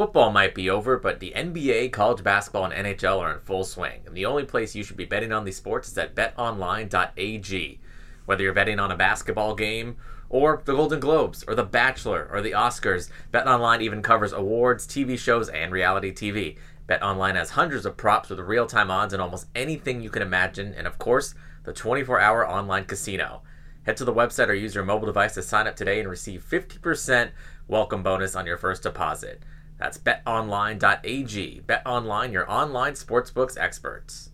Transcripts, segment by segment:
Football might be over, but the NBA, college basketball, and NHL are in full swing. And the only place you should be betting on these sports is at betonline.ag. Whether you're betting on a basketball game, or the Golden Globes, or The Bachelor, or the Oscars, BetOnline even covers awards, TV shows, and reality TV. BetOnline has hundreds of props with real time odds and almost anything you can imagine, and of course, the 24 hour online casino. Head to the website or use your mobile device to sign up today and receive 50% welcome bonus on your first deposit. That's betonline.ag. BetOnline, your online sportsbooks experts.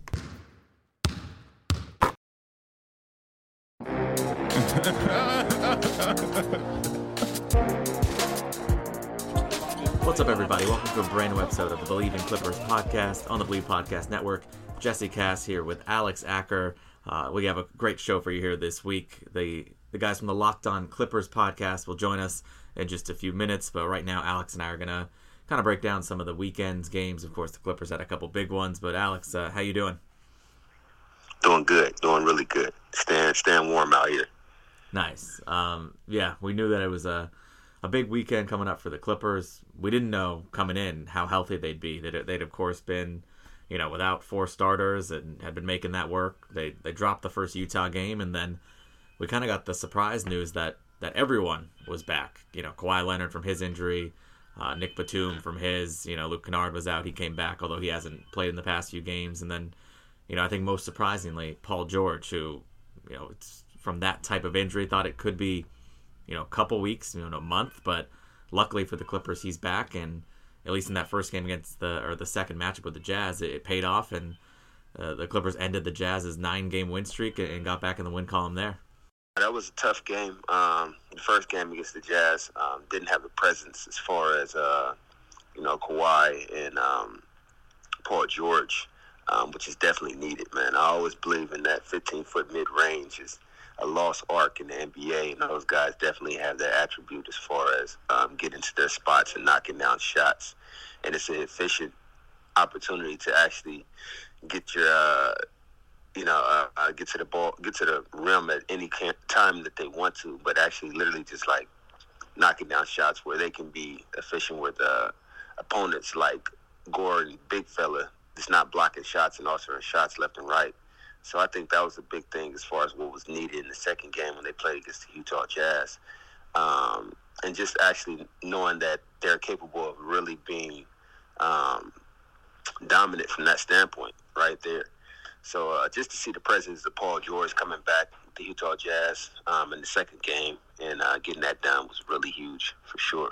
What's up, everybody? Welcome to a brand new episode of the Believe in Clippers podcast on the Believe Podcast Network. Jesse Cass here with Alex Acker. Uh, we have a great show for you here this week. The the guys from the Locked On Clippers podcast will join us in just a few minutes, but right now, Alex and I are gonna kind of break down some of the weekend's games. Of course, the Clippers had a couple big ones, but Alex, uh, how you doing? Doing good, doing really good. Staying staying warm out here. Nice. Um, yeah, we knew that it was a a big weekend coming up for the Clippers. We didn't know coming in how healthy they'd be. They'd, they'd of course been, you know, without four starters and had been making that work. They they dropped the first Utah game, and then we kind of got the surprise news that that everyone was back. You know, Kawhi Leonard from his injury, uh, Nick Batum from his, you know, Luke Kennard was out. He came back, although he hasn't played in the past few games. And then, you know, I think most surprisingly, Paul George, who, you know, it's from that type of injury, thought it could be, you know, a couple weeks, you know, a month. But luckily for the Clippers, he's back. And at least in that first game against the, or the second matchup with the Jazz, it, it paid off. And uh, the Clippers ended the Jazz's nine game win streak and got back in the win column there. That was a tough game. Um, the first game against the Jazz um, didn't have the presence as far as uh, you know Kawhi and um, Paul George, um, which is definitely needed. Man, I always believe in that 15 foot mid range is a lost arc in the NBA, and those guys definitely have that attribute as far as um, getting to their spots and knocking down shots. And it's an efficient opportunity to actually get your uh, you know, uh, uh, get to the ball, get to the rim at any time that they want to, but actually, literally, just like knocking down shots where they can be efficient with uh, opponents like Gordon, big fella, that's not blocking shots and also shots left and right. So I think that was a big thing as far as what was needed in the second game when they played against the Utah Jazz, um, and just actually knowing that they're capable of really being um, dominant from that standpoint, right there. So uh, just to see the presence of Paul George coming back, the Utah Jazz, um, in the second game and uh, getting that done was really huge for sure.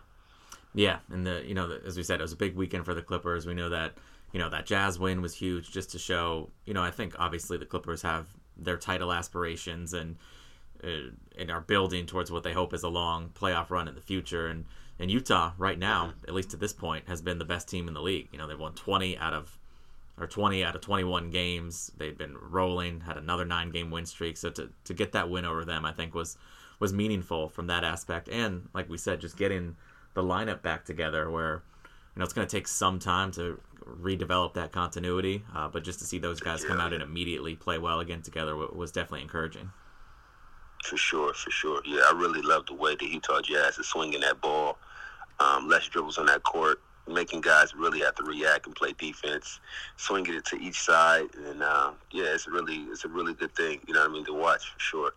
Yeah, and the you know the, as we said, it was a big weekend for the Clippers. We know that you know that Jazz win was huge, just to show you know I think obviously the Clippers have their title aspirations and uh, and are building towards what they hope is a long playoff run in the future. And and Utah right now, mm-hmm. at least to this point, has been the best team in the league. You know they've won 20 out of or 20 out of 21 games. They've been rolling, had another nine game win streak. So to, to get that win over them, I think was was meaningful from that aspect. And like we said, just getting the lineup back together where you know it's going to take some time to redevelop that continuity. Uh, but just to see those guys come out and immediately play well again together was definitely encouraging. For sure, for sure. Yeah, I really love the way the Utah Jazz is swinging that ball. Um, less dribbles on that court making guys really have to react and play defense, swinging it to each side, and uh, yeah, it's really it's a really good thing. You know what I mean to watch for sure.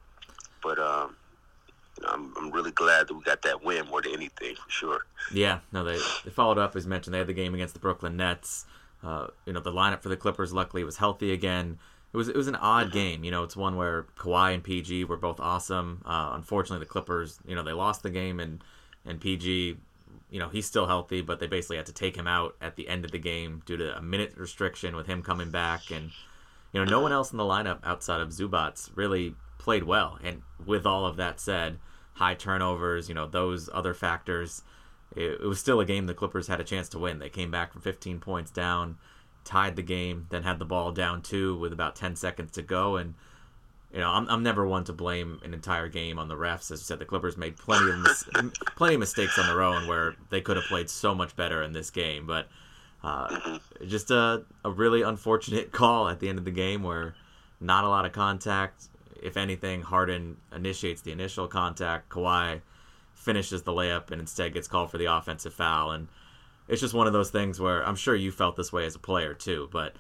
But um, you know, I'm I'm really glad that we got that win more than anything for sure. Yeah, no, they they followed up as mentioned. They had the game against the Brooklyn Nets. Uh, you know, the lineup for the Clippers luckily was healthy again. It was it was an odd mm-hmm. game. You know, it's one where Kawhi and PG were both awesome. Uh, unfortunately, the Clippers, you know, they lost the game and and PG you know, he's still healthy, but they basically had to take him out at the end of the game due to a minute restriction with him coming back. And, you know, no one else in the lineup outside of Zubac really played well. And with all of that said, high turnovers, you know, those other factors, it, it was still a game the Clippers had a chance to win. They came back from 15 points down, tied the game, then had the ball down two with about 10 seconds to go, and you know, I'm, I'm never one to blame an entire game on the refs. As you said, the Clippers made plenty of mis- plenty of mistakes on their own where they could have played so much better in this game. But uh, just a, a really unfortunate call at the end of the game where not a lot of contact. If anything, Harden initiates the initial contact. Kawhi finishes the layup and instead gets called for the offensive foul. And it's just one of those things where I'm sure you felt this way as a player too. But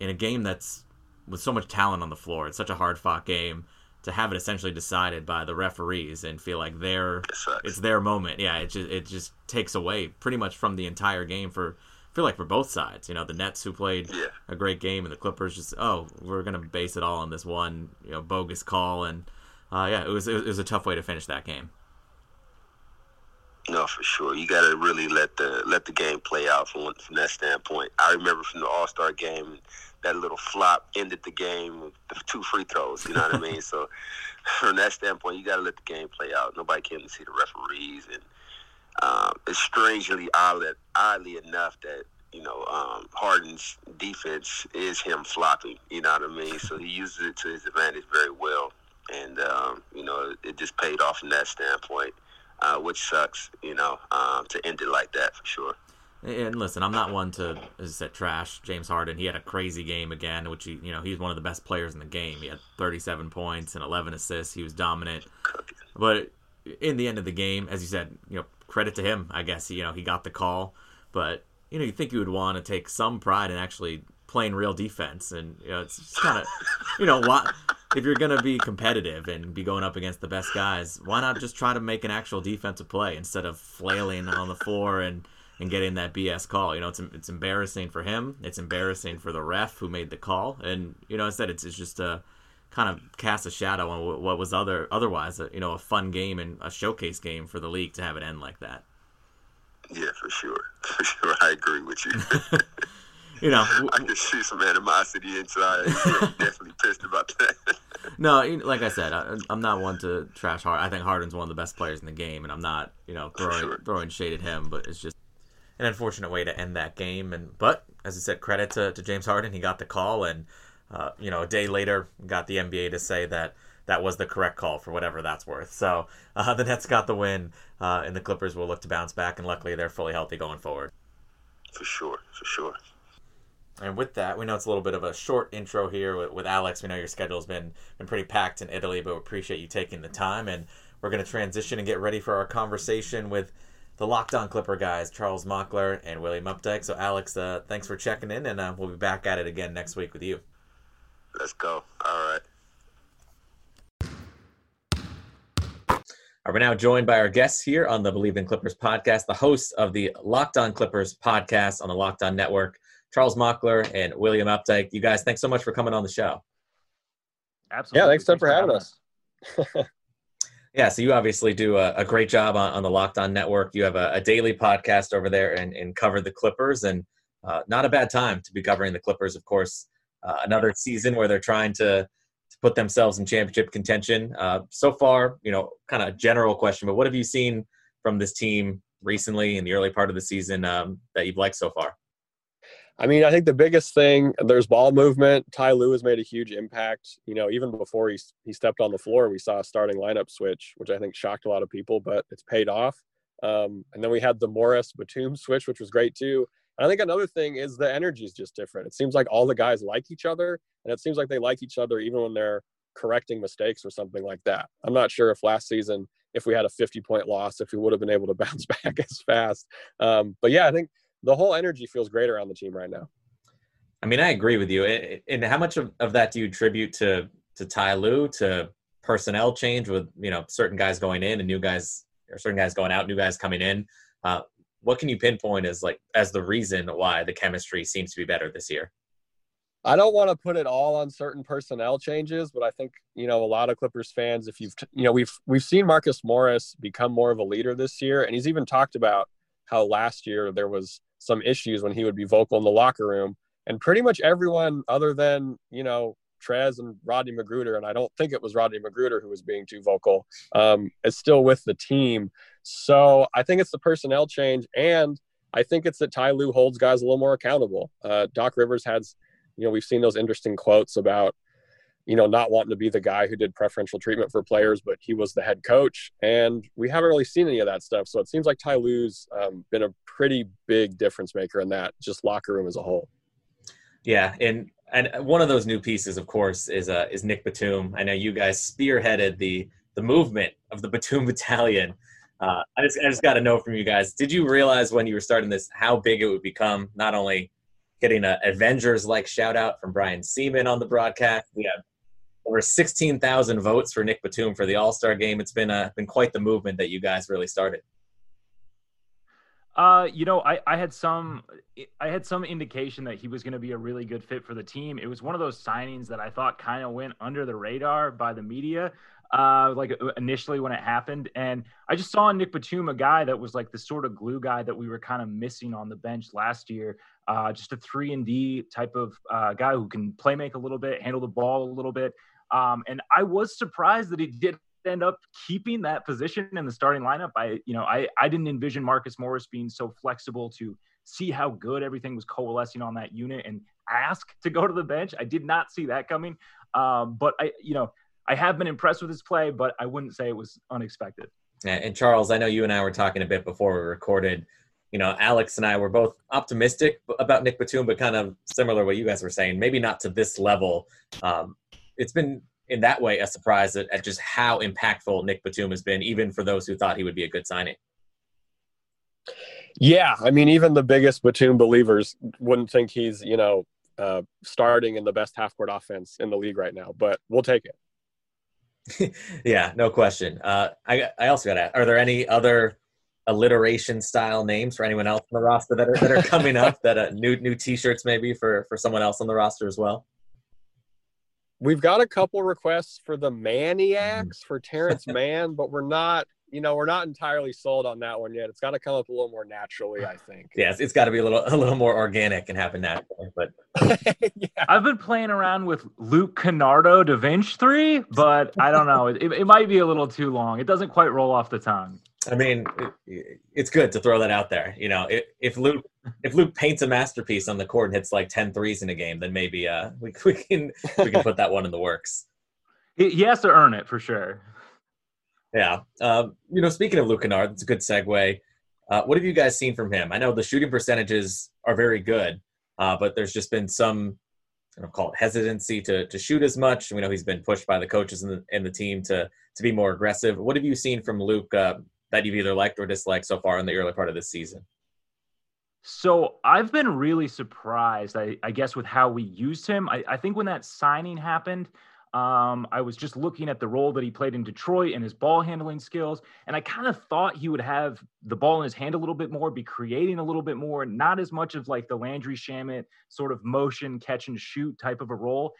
in a game that's with so much talent on the floor, it's such a hard fought game to have it essentially decided by the referees and feel like their it's their moment. Yeah, it just it just takes away pretty much from the entire game for I feel like for both sides. You know, the Nets who played Yeah. a great game and the Clippers just oh, we're gonna base it all on this one, you know, bogus call and uh, yeah, it was it was a tough way to finish that game. No, for sure. You got to really let the let the game play out from from that standpoint. I remember from the All Star game, that little flop ended the game with two free throws. You know what I mean? So from that standpoint, you got to let the game play out. Nobody came to see the referees, and um, it's strangely oddly, oddly enough that you know um, Harden's defense is him flopping. You know what I mean? So he uses it to his advantage very well, and um, you know it just paid off from that standpoint uh, which sucks, you know, um, to end it like that for sure. And listen, I'm not one to, as I said, trash James Harden. He had a crazy game again, which he, you know, he's one of the best players in the game. He had 37 points and 11 assists. He was dominant. But in the end of the game, as you said, you know, credit to him. I guess you know he got the call, but you know, you think you would want to take some pride in actually playing real defense, and you know, it's kind of, you know, what if you're gonna be competitive and be going up against the best guys, why not just try to make an actual defensive play instead of flailing on the floor and and getting that BS call? You know, it's it's embarrassing for him. It's embarrassing for the ref who made the call, and you know, instead it's it's just a kind of cast a shadow on what was other otherwise a, you know a fun game and a showcase game for the league to have it end like that. Yeah, for sure, for sure, I agree with you. you know, I can see some animosity inside. You're definitely pissed about that. no, like I said, I, I'm not one to trash Harden. I think Harden's one of the best players in the game, and I'm not, you know, throwing sure. throwing shade at him. But it's just an unfortunate way to end that game. And but as I said, credit to, to James Harden, he got the call, and uh, you know, a day later, got the NBA to say that that was the correct call for whatever that's worth. So uh, the Nets got the win, uh, and the Clippers will look to bounce back, and luckily they're fully healthy going forward. For sure, for sure. And with that, we know it's a little bit of a short intro here with, with Alex. We know your schedule's been been pretty packed in Italy, but we appreciate you taking the time. And we're going to transition and get ready for our conversation with the Locked On Clipper guys, Charles Mockler and William Updike. So, Alex, uh, thanks for checking in, and uh, we'll be back at it again next week with you. Let's go. All right. We're now joined by our guests here on the Believe in Clippers podcast, the hosts of the Locked On Clippers podcast on the Locked On Network, Charles Mockler and William Updike. You guys, thanks so much for coming on the show. Absolutely. Yeah, thanks, thanks for having us. yeah, so you obviously do a, a, great job on, on the Locked On Network. You have a, a daily podcast over there and, and cover the Clippers, and uh, not a bad time to be covering the Clippers, of course. Uh, another season where they're trying to to put themselves in championship contention. Uh, so far, you know, kind of general question, but what have you seen from this team recently in the early part of the season um, that you've liked so far? I mean, I think the biggest thing there's ball movement. Ty Lue has made a huge impact. You know, even before he he stepped on the floor, we saw a starting lineup switch, which I think shocked a lot of people, but it's paid off. Um, and then we had the Morris Batum switch, which was great too. And I think another thing is the energy is just different. It seems like all the guys like each other, and it seems like they like each other even when they're correcting mistakes or something like that. I'm not sure if last season, if we had a 50 point loss, if we would have been able to bounce back as fast. Um, but yeah, I think the whole energy feels great around the team right now. I mean, I agree with you. And how much of, of that do you attribute to to Ty Lue, to personnel change with you know certain guys going in and new guys, or certain guys going out, new guys coming in? Uh, what can you pinpoint as like as the reason why the chemistry seems to be better this year? I don't want to put it all on certain personnel changes, but I think you know a lot of Clippers fans. If you've you know we've we've seen Marcus Morris become more of a leader this year, and he's even talked about how last year there was some issues when he would be vocal in the locker room, and pretty much everyone other than you know Trez and Rodney McGruder, and I don't think it was Rodney McGruder who was being too vocal, um, is still with the team. So I think it's the personnel change, and I think it's that Ty Lue holds guys a little more accountable. Uh, Doc Rivers has, you know, we've seen those interesting quotes about, you know, not wanting to be the guy who did preferential treatment for players, but he was the head coach, and we haven't really seen any of that stuff. So it seems like Ty Lue's um, been a pretty big difference maker in that, just locker room as a whole. Yeah, and and one of those new pieces, of course, is uh, is Nick Batum. I know you guys spearheaded the the movement of the Batum Battalion. Uh, I just I just got to know from you guys: Did you realize when you were starting this how big it would become? Not only getting an Avengers like shout out from Brian Sieman on the broadcast, we have over sixteen thousand votes for Nick Batum for the All Star game. It's been a been quite the movement that you guys really started. Uh, you know, I, I had some I had some indication that he was going to be a really good fit for the team. It was one of those signings that I thought kind of went under the radar by the media. Uh, like uh, initially when it happened, and I just saw Nick Batum, a guy that was like the sort of glue guy that we were kind of missing on the bench last year. Uh, just a three and D type of uh, guy who can play make a little bit, handle the ball a little bit. Um, and I was surprised that he did end up keeping that position in the starting lineup. I, you know, I, I didn't envision Marcus Morris being so flexible to see how good everything was coalescing on that unit and ask to go to the bench. I did not see that coming. Um, but I, you know, I have been impressed with his play, but I wouldn't say it was unexpected. And Charles, I know you and I were talking a bit before we recorded. You know, Alex and I were both optimistic about Nick Batum, but kind of similar what you guys were saying. Maybe not to this level. Um, it's been in that way a surprise at, at just how impactful Nick Batum has been, even for those who thought he would be a good signing. Yeah, I mean, even the biggest Batum believers wouldn't think he's you know uh, starting in the best half court offense in the league right now, but we'll take it. yeah, no question. Uh, I I also got to. Are there any other alliteration style names for anyone else on the roster that are that are coming up? that uh, new new T-shirts maybe for for someone else on the roster as well. We've got a couple requests for the mm. Maniacs for Terrence Mann, but we're not, you know, we're not entirely sold on that one yet. It's got to come up a little more naturally, I think. Yes, it's got to be a little a little more organic and happen naturally. But yeah. I've been playing around with Luke Kennardo Da Vinci three, but I don't know. It, it might be a little too long. It doesn't quite roll off the tongue. I mean, it, it's good to throw that out there. You know, if, if Luke if Luke paints a masterpiece on the court and hits like 10 threes in a game, then maybe uh we, we can we can put that one in the works. He, has to earn it for sure. Yeah. Um, you know, speaking of Luke Kennard, that's a good segue. Uh, what have you guys seen from him? I know the shooting percentages are very good, uh, but there's just been some, I don't call it hesitancy to to shoot as much. We know he's been pushed by the coaches and the, and the team to to be more aggressive. What have you seen from Luke uh, that you've either liked or disliked so far in the early part of this season? So I've been really surprised, I, I guess, with how we used him. I, I think when that signing happened, um, I was just looking at the role that he played in Detroit and his ball handling skills, and I kind of thought he would have the ball in his hand a little bit more, be creating a little bit more, not as much of like the Landry Shamet sort of motion catch and shoot type of a role.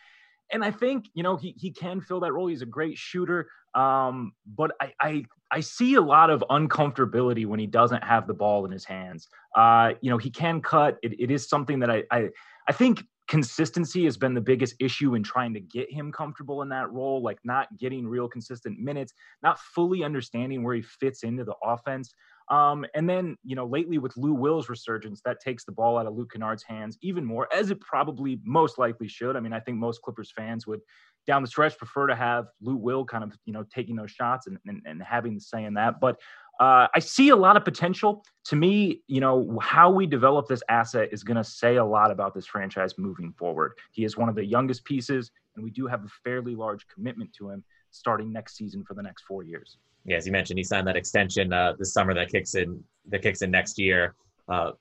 And I think you know he he can fill that role. He's a great shooter, um, but I, I I see a lot of uncomfortability when he doesn't have the ball in his hands. Uh, you know, he can cut. It, it is something that I, I, I think consistency has been the biggest issue in trying to get him comfortable in that role, like not getting real consistent minutes, not fully understanding where he fits into the offense. Um, and then, you know, lately with Lou Will's resurgence, that takes the ball out of Luke Kennard's hands even more, as it probably most likely should. I mean, I think most Clippers fans would down the stretch prefer to have Lou Will kind of, you know, taking those shots and, and, and having the say in that. But uh, I see a lot of potential. To me, you know, how we develop this asset is going to say a lot about this franchise moving forward. He is one of the youngest pieces, and we do have a fairly large commitment to him starting next season for the next four years. Yeah, as you mentioned, he signed that extension uh, this summer that kicks in that kicks in next year. Uh,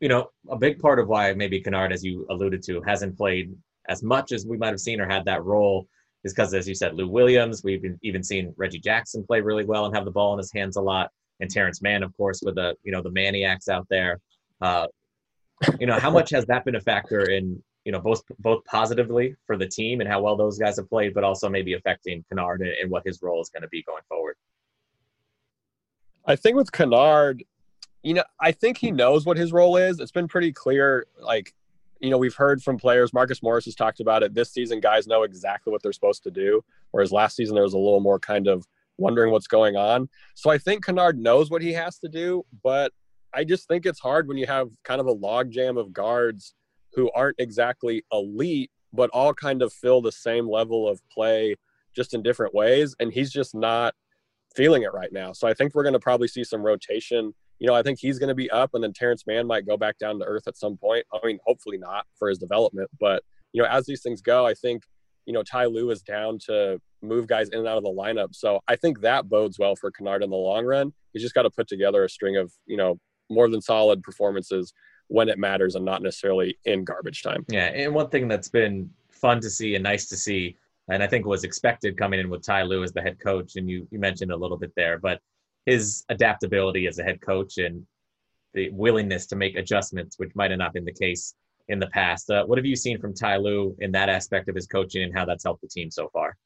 you know, a big part of why maybe Kennard, as you alluded to, hasn't played as much as we might have seen or had that role is because, as you said, Lou Williams. We've been, even seen Reggie Jackson play really well and have the ball in his hands a lot, and Terrence Mann, of course, with the you know the maniacs out there. Uh, you know, how much has that been a factor in you know both both positively for the team and how well those guys have played, but also maybe affecting Kennard and, and what his role is going to be going forward. I think with Kennard, you know, I think he knows what his role is. It's been pretty clear, like you know, we've heard from players. Marcus Morris has talked about it. This season, guys know exactly what they're supposed to do. Whereas last season, there was a little more kind of wondering what's going on. So I think Kennard knows what he has to do, but I just think it's hard when you have kind of a logjam of guards who aren't exactly elite, but all kind of fill the same level of play just in different ways. And he's just not feeling it right now. So I think we're going to probably see some rotation. You know, I think he's going to be up, and then Terrence Mann might go back down to earth at some point. I mean, hopefully not for his development, but you know, as these things go, I think you know Ty Lue is down to move guys in and out of the lineup. So I think that bodes well for Kennard in the long run. He's just got to put together a string of you know more than solid performances when it matters and not necessarily in garbage time. Yeah, and one thing that's been fun to see and nice to see, and I think was expected coming in with Ty Lue as the head coach, and you you mentioned a little bit there, but his adaptability as a head coach and the willingness to make adjustments, which might have not been the case in the past. Uh, what have you seen from Ty Lue in that aspect of his coaching and how that's helped the team so far?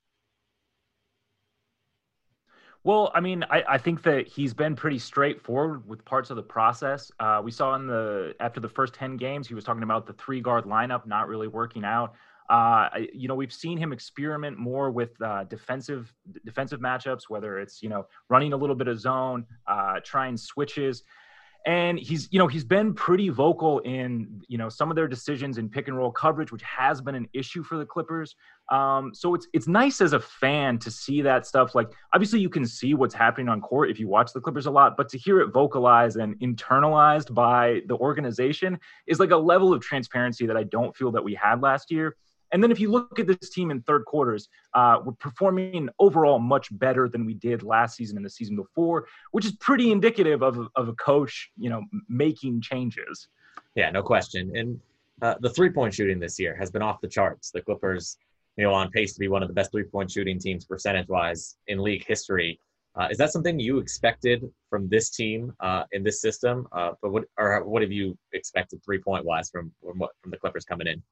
Well, I mean, I, I, think that he's been pretty straightforward with parts of the process. Uh, we saw in the after the first ten games, he was talking about the three guard lineup not really working out. Uh, you know, we've seen him experiment more with uh, defensive defensive matchups, whether it's you know running a little bit of zone, uh, trying switches. And he's you know he's been pretty vocal in you know some of their decisions in pick and roll coverage which has been an issue for the clippers. Um, so it's it's nice as a fan to see that stuff. Like obviously you can see what's happening on court if you watch the clippers a lot but to hear it vocalized and internalized by the organization is like a level of transparency that i don't feel that we had last year and then if you look at this team in third quarters, uh, we're performing overall much better than we did last season and the season before, which is pretty indicative of, of a coach, you know, making changes. Yeah, no question. And uh, the three point shooting this year has been off the charts. The Clippers, you know, on pace to be one of the best three point shooting teams percentage wise in league history. Uh, is that something you expected from this team uh, in this system? Uh, but what or what have you expected three point wise from from, what, from the Clippers coming in?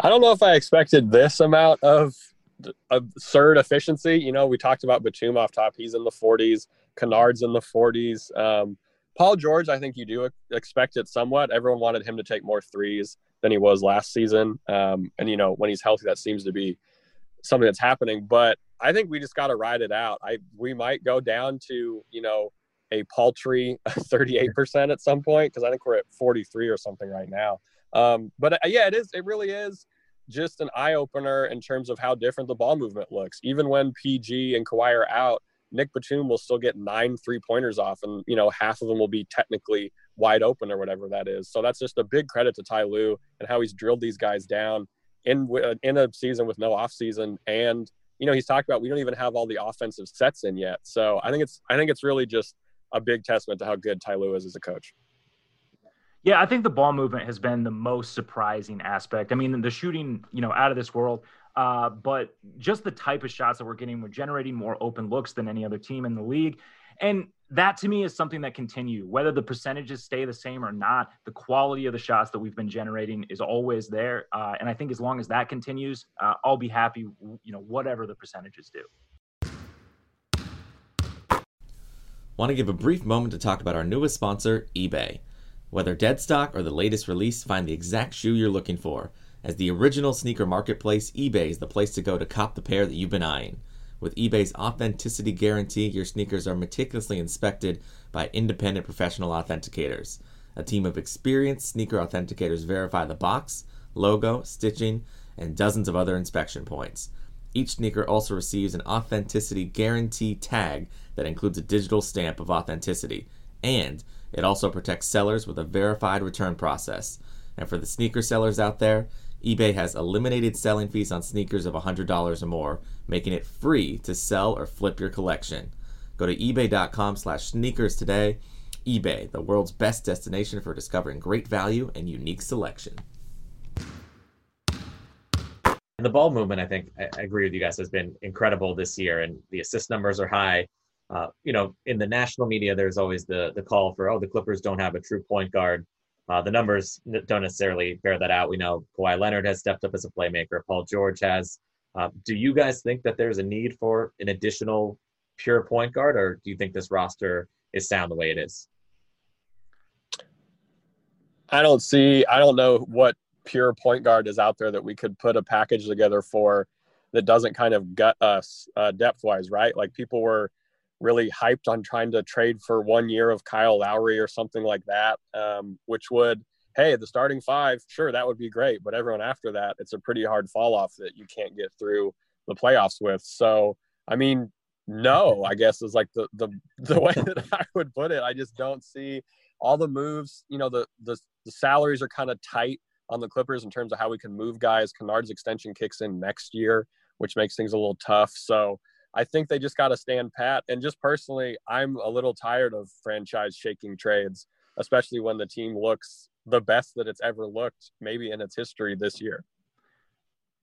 I don't know if I expected this amount of absurd efficiency. You know, we talked about Batum off top. He's in the 40s. Kennard's in the 40s. Um, Paul George, I think you do expect it somewhat. Everyone wanted him to take more threes than he was last season. Um, and, you know, when he's healthy, that seems to be something that's happening. But I think we just got to ride it out. I We might go down to, you know, a paltry 38% at some point because I think we're at 43 or something right now. Um, but uh, yeah, it is. It really is just an eye opener in terms of how different the ball movement looks. Even when PG and Kawhi are out, Nick Batum will still get nine three pointers off, and you know half of them will be technically wide open or whatever that is. So that's just a big credit to Ty Lue and how he's drilled these guys down in uh, in a season with no off season, and you know he's talked about we don't even have all the offensive sets in yet. So I think it's I think it's really just a big testament to how good Ty Lue is as a coach. Yeah, I think the ball movement has been the most surprising aspect. I mean, the shooting, you know, out of this world. Uh, but just the type of shots that we're getting, we're generating more open looks than any other team in the league. And that to me is something that continue whether the percentages stay the same or not the quality of the shots that we've been generating is always there uh, and i think as long as that continues uh, i'll be happy you know whatever the percentages do want to give a brief moment to talk about our newest sponsor ebay whether dead stock or the latest release, find the exact shoe you're looking for. As the original sneaker marketplace, eBay is the place to go to cop the pair that you've been eyeing. With eBay's authenticity guarantee, your sneakers are meticulously inspected by independent professional authenticators. A team of experienced sneaker authenticators verify the box, logo, stitching, and dozens of other inspection points. Each sneaker also receives an authenticity guarantee tag that includes a digital stamp of authenticity and it also protects sellers with a verified return process. And for the sneaker sellers out there, eBay has eliminated selling fees on sneakers of $100 or more, making it free to sell or flip your collection. Go to ebay.com slash sneakers today. eBay, the world's best destination for discovering great value and unique selection. And the ball movement, I think, I, agree with you guys, has been incredible this year, and the assist numbers are high uh, you know, in the national media, there's always the the call for, oh, the Clippers don't have a true point guard. Uh, the numbers don't necessarily bear that out. We know Kawhi Leonard has stepped up as a playmaker. Paul George has. Uh, do you guys think that there's a need for an additional pure point guard, or do you think this roster is sound the way it is? I don't see. I don't know what pure point guard is out there that we could put a package together for that doesn't kind of gut us uh, depth wise, right? Like people were really hyped on trying to trade for one year of Kyle Lowry or something like that, um, which would, hey, the starting five, sure, that would be great. But everyone after that, it's a pretty hard fall off that you can't get through the playoffs with. So, I mean, no, I guess is like the the the way that I would put it. I just don't see all the moves. You know, the the, the salaries are kind of tight on the Clippers in terms of how we can move guys. Kennard's extension kicks in next year, which makes things a little tough. So I think they just got to stand pat. And just personally, I'm a little tired of franchise shaking trades, especially when the team looks the best that it's ever looked, maybe in its history this year.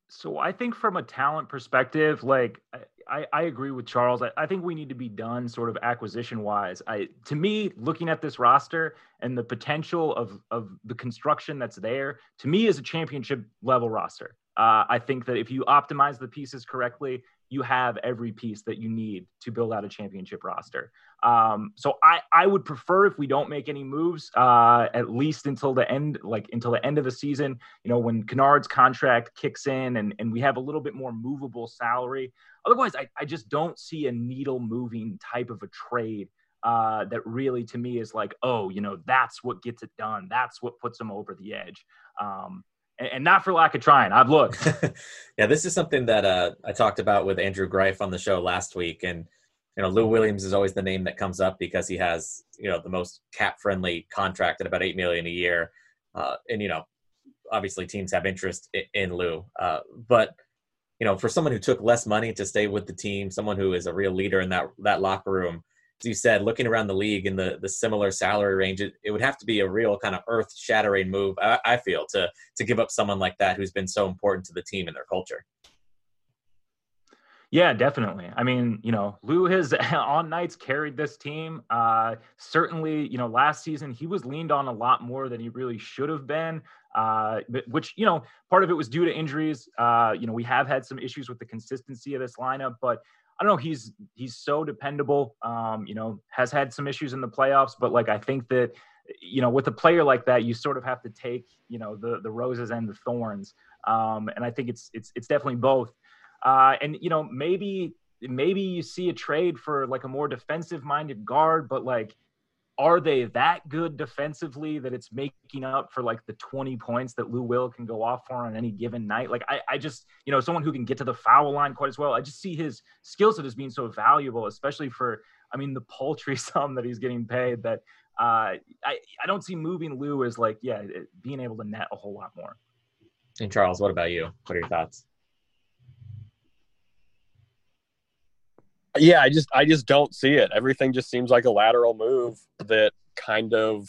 So I think from a talent perspective, like I, I agree with Charles. I, I think we need to be done sort of acquisition wise. I to me, looking at this roster and the potential of of the construction that's there, to me is a championship level roster. Uh, I think that if you optimize the pieces correctly, you have every piece that you need to build out a championship roster. Um, so I, I would prefer if we don't make any moves, uh, at least until the end, like until the end of the season, you know, when Kennard's contract kicks in and, and we have a little bit more movable salary. Otherwise, I, I just don't see a needle moving type of a trade uh, that really to me is like, oh, you know, that's what gets it done. That's what puts them over the edge. Um, and not for lack of trying. I've looked. yeah, this is something that uh, I talked about with Andrew Greif on the show last week, and you know, Lou Williams is always the name that comes up because he has you know the most cap friendly contract at about eight million a year, uh, and you know, obviously teams have interest in, in Lou, uh, but you know, for someone who took less money to stay with the team, someone who is a real leader in that that locker room, as you said, looking around the league in the the similar salary range, it, it would have to be a real kind of earth shattering move. I, I, feel to to give up someone like that who's been so important to the team and their culture. Yeah, definitely. I mean, you know, Lou has on nights carried this team. Uh, certainly, you know, last season he was leaned on a lot more than he really should have been. Uh, but, which you know, part of it was due to injuries. Uh, you know, we have had some issues with the consistency of this lineup, but I don't know. He's he's so dependable. Um, you know, has had some issues in the playoffs, but like I think that you know with a player like that, you sort of have to take you know the the roses and the thorns. Um, and I think it's it's it's definitely both. Uh, and you know maybe maybe you see a trade for like a more defensive minded guard, but like are they that good defensively that it's making up for like the 20 points that Lou Will can go off for on any given night? Like I, I just, you know, someone who can get to the foul line quite as well. I just see his skill set as being so valuable, especially for, I mean, the paltry sum that he's getting paid that uh, I, I don't see moving Lou as like, yeah, being able to net a whole lot more. And Charles, what about you? What are your thoughts? Yeah, I just I just don't see it. Everything just seems like a lateral move that kind of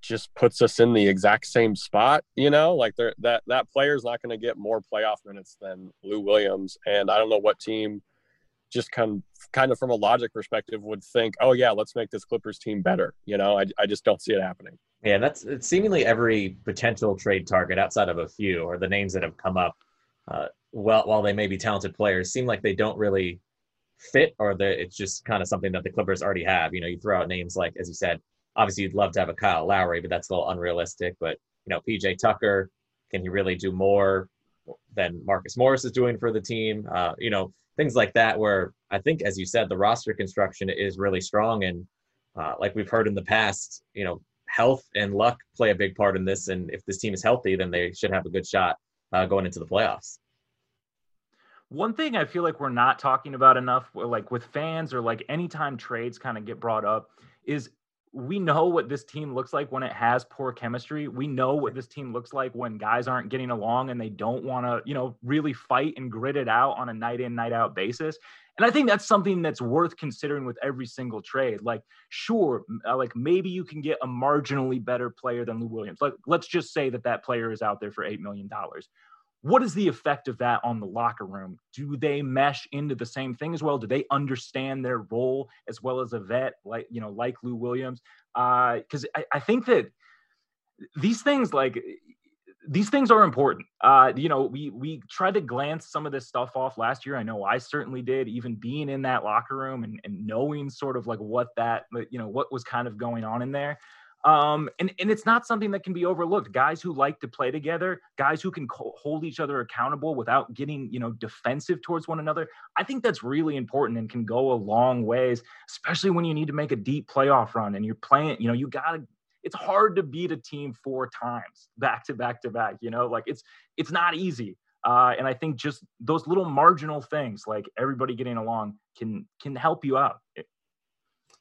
just puts us in the exact same spot, you know? Like that that player's not going to get more playoff minutes than Lou Williams and I don't know what team just kind kind of from a logic perspective would think, "Oh yeah, let's make this Clippers team better." You know, I I just don't see it happening. Yeah, that's seemingly every potential trade target outside of a few or the names that have come up uh, well while they may be talented players seem like they don't really fit or that it's just kind of something that the Clippers already have. You know, you throw out names like, as you said, obviously you'd love to have a Kyle Lowry, but that's a little unrealistic. But, you know, PJ Tucker, can he really do more than Marcus Morris is doing for the team? Uh, you know, things like that, where I think, as you said, the roster construction is really strong. And uh, like we've heard in the past, you know, health and luck play a big part in this. And if this team is healthy, then they should have a good shot uh, going into the playoffs. One thing I feel like we're not talking about enough, like with fans or like anytime trades kind of get brought up, is we know what this team looks like when it has poor chemistry. We know what this team looks like when guys aren't getting along and they don't want to, you know, really fight and grit it out on a night in, night out basis. And I think that's something that's worth considering with every single trade. Like, sure, uh, like maybe you can get a marginally better player than Lou Williams. Like, let's just say that that player is out there for $8 million what is the effect of that on the locker room? Do they mesh into the same thing as well? Do they understand their role as well as a vet like you know like Lou Williams? Because uh, I, I think that these things like these things are important. Uh, you know, we we tried to glance some of this stuff off last year. I know I certainly did, even being in that locker room and, and knowing sort of like what that, you know, what was kind of going on in there. Um, and, and it's not something that can be overlooked. Guys who like to play together, guys who can co- hold each other accountable without getting, you know, defensive towards one another. I think that's really important and can go a long ways, especially when you need to make a deep playoff run and you're playing, you know, you got to it's hard to beat a team four times back to back to back you know like it's it's not easy uh, and i think just those little marginal things like everybody getting along can can help you out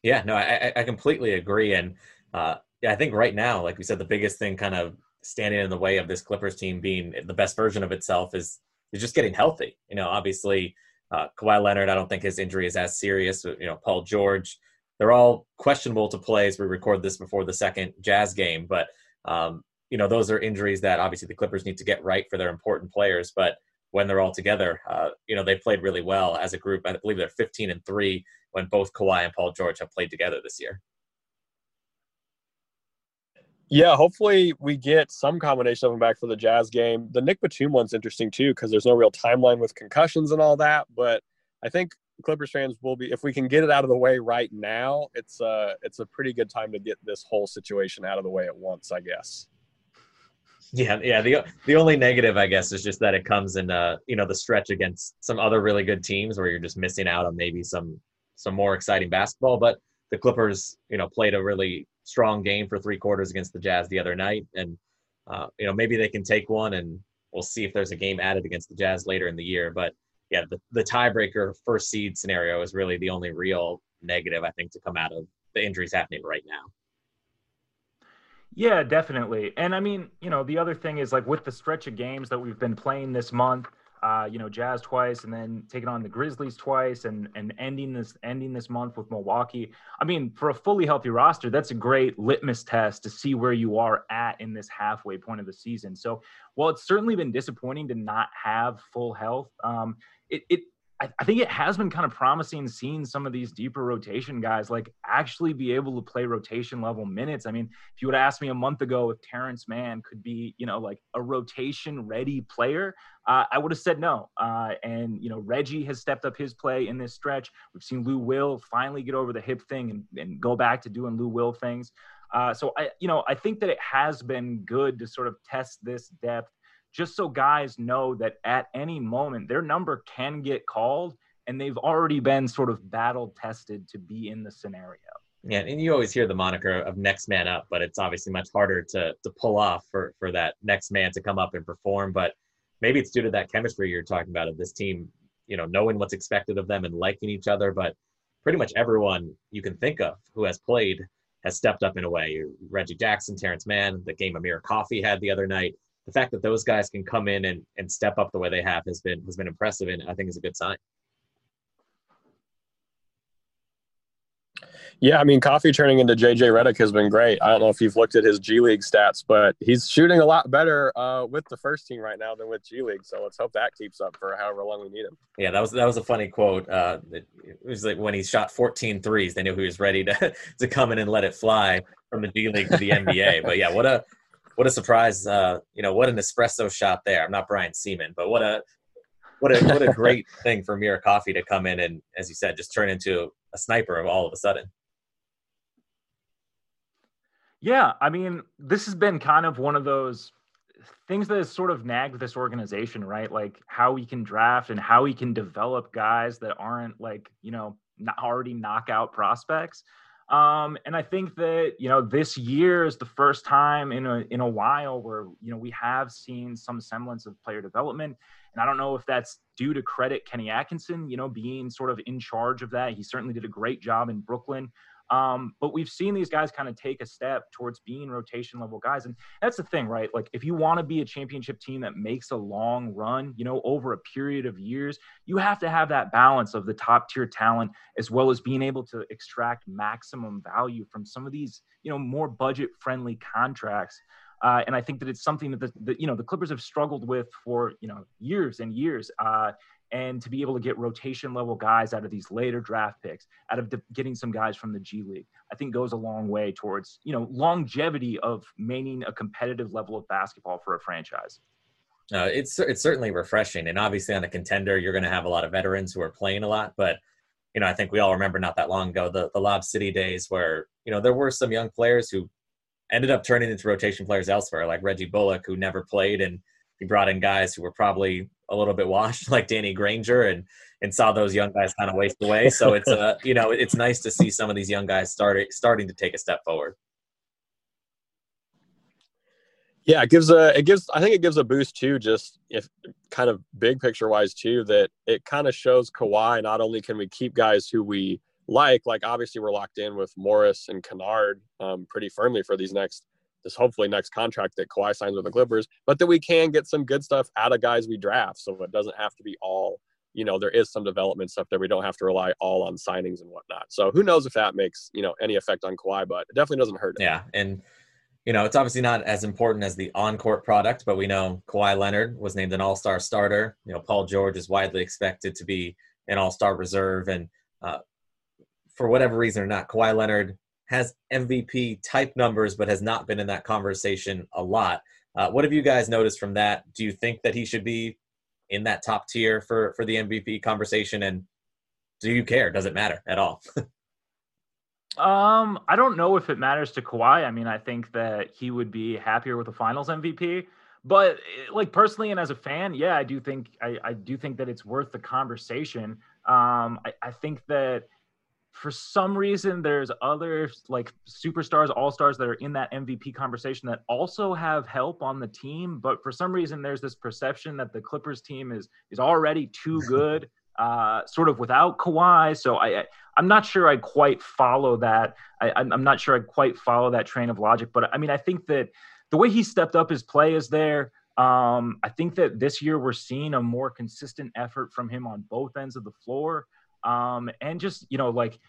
yeah no i i completely agree and uh, yeah, I think right now, like we said, the biggest thing kind of standing in the way of this Clippers team being the best version of itself is is just getting healthy. You know, obviously, uh, Kawhi Leonard, I don't think his injury is as serious. You know, Paul George, they're all questionable to play as we record this before the second Jazz game. But um, you know, those are injuries that obviously the Clippers need to get right for their important players. But when they're all together, uh, you know, they played really well as a group. I believe they're 15 and three when both Kawhi and Paul George have played together this year. Yeah, hopefully we get some combination of them back for the Jazz game. The Nick Batum one's interesting too because there's no real timeline with concussions and all that. But I think Clippers fans will be if we can get it out of the way right now. It's uh it's a pretty good time to get this whole situation out of the way at once, I guess. Yeah, yeah. The the only negative, I guess, is just that it comes in uh you know the stretch against some other really good teams where you're just missing out on maybe some some more exciting basketball. But the Clippers, you know, played a really strong game for three quarters against the Jazz the other night, and uh, you know maybe they can take one, and we'll see if there's a game added against the Jazz later in the year. But yeah, the, the tiebreaker first seed scenario is really the only real negative I think to come out of the injuries happening right now. Yeah, definitely. And I mean, you know, the other thing is like with the stretch of games that we've been playing this month, uh, you know, Jazz twice, and then taking on the Grizzlies twice, and and ending this ending this month with Milwaukee. I mean, for a fully healthy roster, that's a great litmus test to see where you are at in this halfway point of the season. So, while it's certainly been disappointing to not have full health, um, it, it I, I think it has been kind of promising seeing some of these deeper rotation guys like actually be able to play rotation level minutes. I mean, if you would ask me a month ago if Terrence Mann could be, you know, like a rotation ready player, uh, I would have said no. Uh, and, you know, Reggie has stepped up his play in this stretch. We've seen Lou Will finally get over the hip thing and, and go back to doing Lou Will things. Uh, so I, you know, I think that it has been good to sort of test this depth just so guys know that at any moment their number can get called and they've already been sort of battle tested to be in the scenario. Yeah, and you always hear the moniker of next man up, but it's obviously much harder to to pull off for for that next man to come up and perform. But maybe it's due to that chemistry you're talking about of this team, you know, knowing what's expected of them and liking each other. But pretty much everyone you can think of who has played has stepped up in a way. Reggie Jackson, Terrence Mann, the game Amir Coffey had the other night the fact that those guys can come in and, and step up the way they have has been has been impressive and I think is a good sign. Yeah, I mean, Coffey turning into JJ Redick has been great. I don't know if you've looked at his G League stats, but he's shooting a lot better uh, with the first team right now than with G League. So let's hope that keeps up for however long we need him. Yeah, that was that was a funny quote. Uh, it was like when he shot 14 threes, they knew he was ready to to come in and let it fly from the G League to the NBA. But yeah, what a what a surprise! Uh, you know, what an espresso shot there. I'm not Brian Sieman, but what a what a what a great thing for Amir Coffey to come in and, as you said, just turn into a sniper all of a sudden. Yeah, I mean, this has been kind of one of those things that has sort of nagged this organization, right? Like how we can draft and how we can develop guys that aren't like, you know, not already knockout prospects. Um, and I think that you know this year is the first time in a in a while where you know we have seen some semblance of player development. And I don't know if that's due to credit Kenny Atkinson, you know, being sort of in charge of that. He certainly did a great job in Brooklyn. Um, but we've seen these guys kind of take a step towards being rotation level guys. And that's the thing, right? Like, if you want to be a championship team that makes a long run, you know, over a period of years, you have to have that balance of the top tier talent as well as being able to extract maximum value from some of these, you know, more budget friendly contracts. Uh, and I think that it's something that the, the, you know the Clippers have struggled with for you know years and years. Uh, and to be able to get rotation level guys out of these later draft picks, out of getting some guys from the G League, I think goes a long way towards you know longevity of maintaining a competitive level of basketball for a franchise. Uh, it's it's certainly refreshing, and obviously on a contender, you're going to have a lot of veterans who are playing a lot. But you know, I think we all remember not that long ago the the Lob City days where you know there were some young players who ended up turning into rotation players elsewhere, like Reggie Bullock, who never played, and he brought in guys who were probably a little bit washed, like Danny Granger, and and saw those young guys kind of waste away. So it's uh, you know it's nice to see some of these young guys starting starting to take a step forward. Yeah, it gives a it gives I think it gives a boost too, just if kind of big picture wise too, that it kind of shows Kawhi not only can we keep guys who we like, like obviously we're locked in with Morris and Kennard um, pretty firmly for these next this hopefully next contract that Kawhi signs with the Clippers, but that we can get some good stuff out of guys we draft. So it doesn't have to be all, you know, there is some development stuff that we don't have to rely all on signings and whatnot. So who knows if that makes, you know, any effect on Kawhi, but it definitely doesn't hurt. Him. Yeah. And you know, it's obviously not as important as the on-court product, but we know Kawhi Leonard was named an All-Star starter. You know, Paul George is widely expected to be an All-Star reserve, and uh, for whatever reason or not, Kawhi Leonard has MVP type numbers, but has not been in that conversation a lot. Uh, what have you guys noticed from that? Do you think that he should be in that top tier for for the MVP conversation? And do you care? Does it matter at all? Um, I don't know if it matters to Kawhi. I mean, I think that he would be happier with the Finals MVP. But eh, like personally and as a fan, yeah, I do think I, I do think that it's worth the conversation. Um, I, I think that for some reason there's other like superstars, all stars that are in that MVP conversation that also have help on the team. But for some reason, there's this perception that the Clippers team is is already too good uh, sort of without Kawhi. So I, I am not sure I quite follow that. I, I'm not sure I quite follow that train of logic. But I mean, I think that the way he stepped up his play is there. Um, I think that this year we're seeing a more consistent effort from him on both ends of the floor. Um, and just you know, like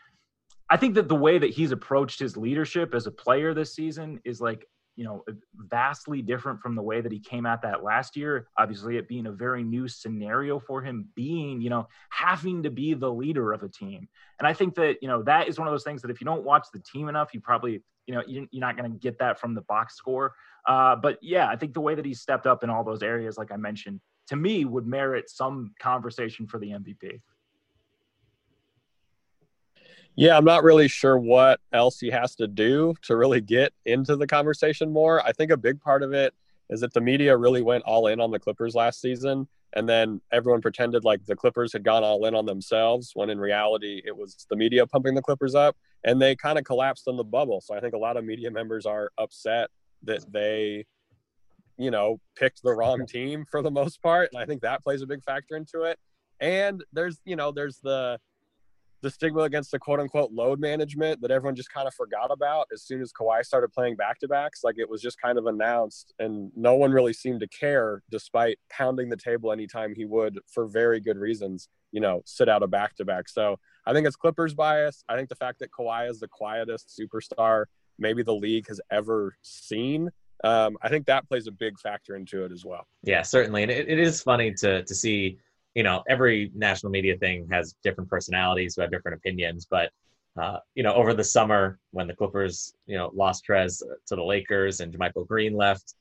I think that the way that he's approached his leadership as a player this season is like you know, vastly different from the way that he came at that last year. Obviously, it being a very new scenario for him, being, you know, having to be the leader of a team. And I think that, you know, that is one of those things that if you don't watch the team enough, you probably, you know, you're not going to get that from the box score. Uh, but yeah, I think the way that he stepped up in all those areas, like I mentioned, to me would merit some conversation for the MVP. Yeah, I'm not really sure what else he has to do to really get into the conversation more. I think a big part of it is that the media really went all in on the Clippers last season. And then everyone pretended like the Clippers had gone all in on themselves when in reality it was the media pumping the Clippers up and they kind of collapsed in the bubble. So I think a lot of media members are upset that they, you know, picked the wrong team for the most part. And I think that plays a big factor into it. And there's, you know, there's the, the stigma against the quote unquote load management that everyone just kind of forgot about as soon as Kawhi started playing back to backs. Like it was just kind of announced, and no one really seemed to care, despite pounding the table anytime he would, for very good reasons, you know, sit out a back to back. So I think it's Clippers bias. I think the fact that Kawhi is the quietest superstar maybe the league has ever seen. Um, I think that plays a big factor into it as well. Yeah, certainly, and it, it is funny to to see you know, every national media thing has different personalities who have different opinions. But uh, you know, over the summer when the Clippers, you know, lost Trez to the Lakers and JaMychal Green left,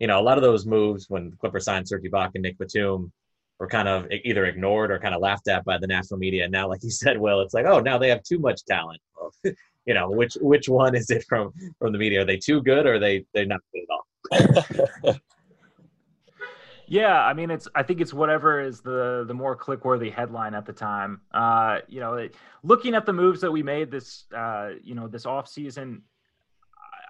you know, a lot of those moves when the Clippers signed Serge Ibaka and Nick Batum were kind of either ignored or kind of laughed at by the national media. And now, like you said, Will, it's like, oh, now they have too much talent. you know, which which one is it from from the media? Are they too good or are they they're not good at all? Yeah, I mean, it's. I think it's whatever is the the more click worthy headline at the time. Uh, you know, looking at the moves that we made this, uh, you know, this off season,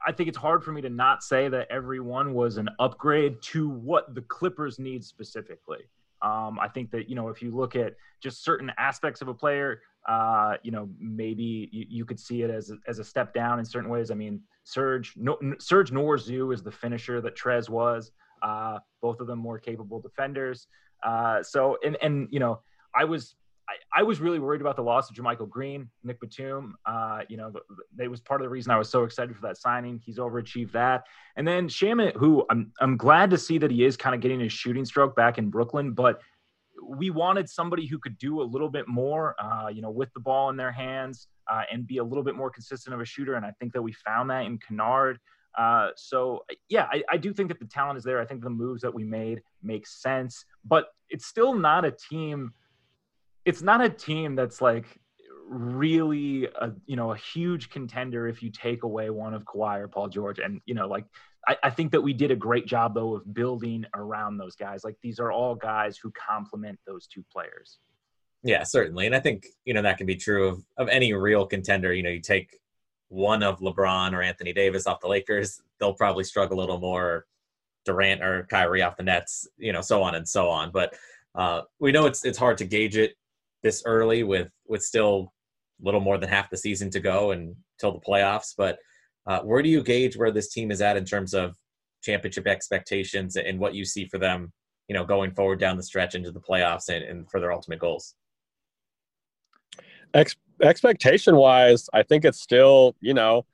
I think it's hard for me to not say that everyone was an upgrade to what the Clippers need specifically. Um, I think that you know, if you look at just certain aspects of a player, uh, you know, maybe you, you, could see it as a, as a step down in certain ways. I mean, Serge, no, Serge nor Zu is the finisher that Trez was. Uh, both of them more capable defenders. Uh, so, and and you know, I was I, I, was really worried about the loss of JaMychal Green, Nick Batum. Uh, you know, that was part of the reason I was so excited for that signing. He's overachieved that. And then Shamet, who I'm I'm glad to see that he is kind of getting his shooting stroke back in Brooklyn, but we wanted somebody who could do a little bit more, uh, you know, with the ball in their hands uh, and be a little bit more consistent of a shooter. And I think that we found that in Kennard. Uh, so yeah, I, I, do think that the talent is there. I think the moves that we made make sense, but it's still not a team. It's not a team that's like really a you know a huge contender if you take away one of Kawhi or Paul George. And you know, like I, I, think that we did a great job though of building around those guys. Like these are all guys who complement those two players. Yeah, certainly. And I think, you know, that can be true of, of any real contender. You know, you take one of LeBron or Anthony Davis off the Lakers, they'll probably struggle a little more. Durant or Kyrie off the Nets, you know, so on and so on. But uh, we know it's it's hard to gauge it this early with with still a little more than half the season to go and till the playoffs. But uh, where do you gauge where this team is at in terms of championship expectations and what you see for them, you know, going forward down the stretch into the playoffs and, and for their ultimate goals? Ex- expectation wise, I think it's still, you know,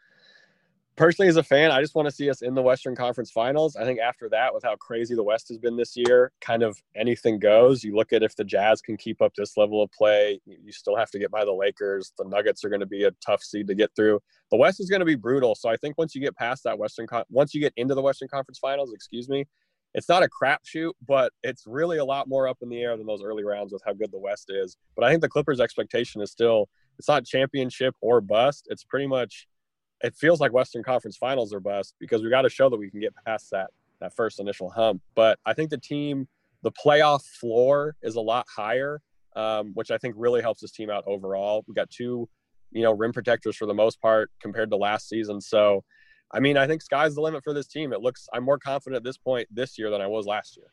personally as a fan, I just want to see us in the Western Conference Finals. I think after that, with how crazy the West has been this year, kind of anything goes. You look at if the Jazz can keep up this level of play, you still have to get by the Lakers. The Nuggets are going to be a tough seed to get through. The West is going to be brutal. So I think once you get past that Western, Con- once you get into the Western Conference Finals, excuse me, it's not a crapshoot, but it's really a lot more up in the air than those early rounds with how good the West is. But I think the Clippers' expectation is still it's not championship or bust. It's pretty much it feels like Western Conference Finals are bust because we got to show that we can get past that that first initial hump. But I think the team, the playoff floor is a lot higher, um, which I think really helps this team out overall. We got two, you know, rim protectors for the most part compared to last season. So, I mean, I think sky's the limit for this team. It looks I'm more confident at this point this year than I was last year.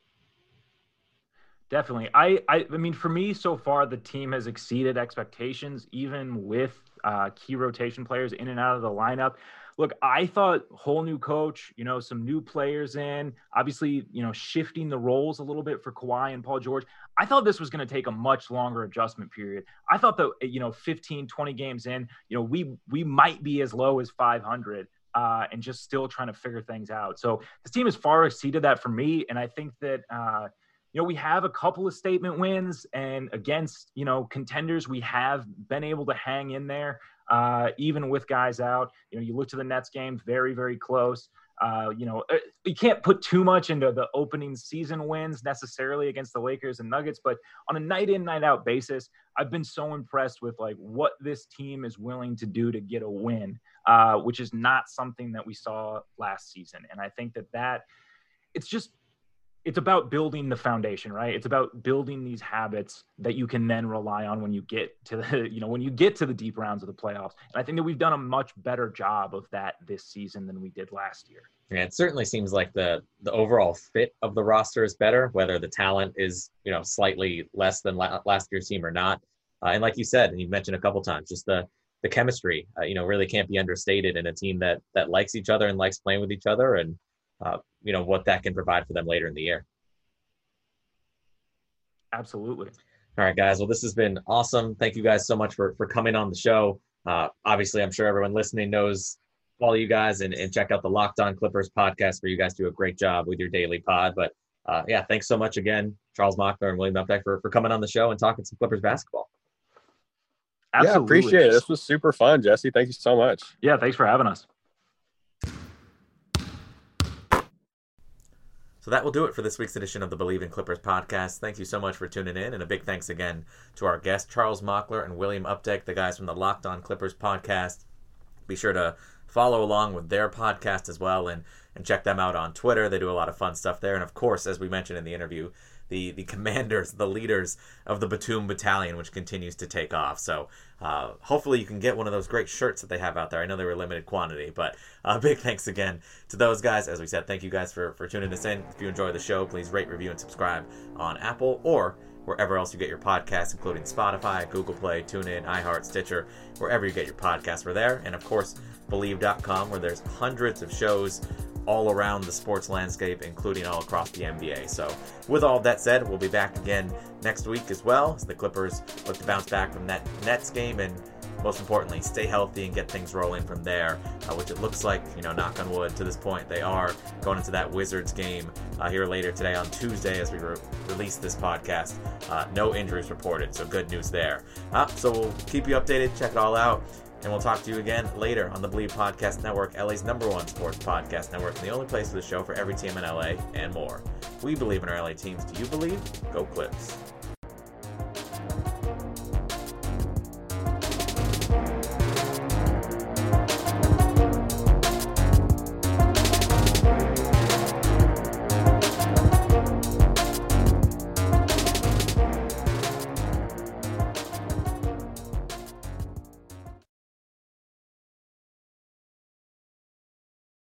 Definitely. I, I, I mean, for me, so far, the team has exceeded expectations, even with uh, key rotation players in and out of the lineup. Look, I thought whole new coach, you know, some new players in, obviously, you know, shifting the roles a little bit for Kawhi and Paul George. I thought this was going to take a much longer adjustment period. I thought that, you know, 15, 20 games in, you know, we we might be as low as 500 uh, and just still trying to figure things out. So this team has far exceeded that for me, and I think that uh, you know, we have a couple of statement wins, and against you know contenders, we have been able to hang in there, uh, even with guys out. You know, you look to the Nets game, very very close. Uh, you know, uh, you can't put too much into the opening season wins necessarily against the Lakers and Nuggets, but on a night in, night out basis, I've been so impressed with like what this team is willing to do to get a win, uh, which is not something that we saw last season. And I think that that it's just it's about building the foundation right? It's about building these habits that you can then rely on when you get to the you know when you get to the deep rounds of the playoffs. And i think that we've done a much better job of that this season than we did last year. Yeah it certainly seems like the the overall fit of the roster is better whether the talent is you know slightly less than la- last year's team or not. Uh, and like you said and you mentioned a couple times just the the chemistry uh, you know really can't be understated in a team that that likes each other and likes playing with each other. And uh, you know what that can provide for them later in the year. Absolutely. All right, guys. Well, this has been awesome. Thank you guys so much for for coming on the show. Uh, obviously, I'm sure everyone listening knows all you guys and, and check out the Locked On Clippers podcast where you guys do a great job with your daily pod. But uh, yeah, thanks so much again, Charles Mockler and William Updike for, for coming on the show and talking some Clippers basketball. Absolutely. Yeah, appreciate it. This was super fun, Jesse. Thank you so much. Yeah, thanks for having us. So that will do it for this week's edition of the Bleav in Clippers podcast. Thank you so much for tuning in, and a big thanks again to our guests, Charles Mockler and William Updike, the guys from the Locked On Clippers podcast. Be sure to follow along with their podcast as well and, and check them out on Twitter. They do a lot of fun stuff there. And of course, as we mentioned in the interview, the the commanders, the leaders of the Batum Battalion, which continues to take off. So uh, hopefully you can get one of those great shirts that they have out there. I know they were limited quantity, but uh, big thanks again to those guys. As we said, thank you guys for for tuning us in. If you enjoy the show, please rate, review, and subscribe on Apple or wherever else you get your podcasts, including Spotify, Google Play, TuneIn, iHeart, Stitcher, wherever you get your podcasts, we're there. And of course, Bleav.com, where there's hundreds of shows all around the sports landscape, including all across the NBA. So, with all that said, we'll be back again next week as well as the Clippers look to bounce back from that Nets game and most importantly, stay healthy and get things rolling from there, uh, which it looks like, you know, knock on wood, to this point, they are going into that Wizards game uh, here later today on Tuesday as we re- release this podcast. Uh, no injuries reported, so good news there. Uh, so we'll keep you updated, check it all out. And we'll talk to you again later on the Bleav Podcast Network, LA's number one sports podcast network, and the only place for the show for every team in LA and more. We believe in our LA teams. Do you believe? Go Clips.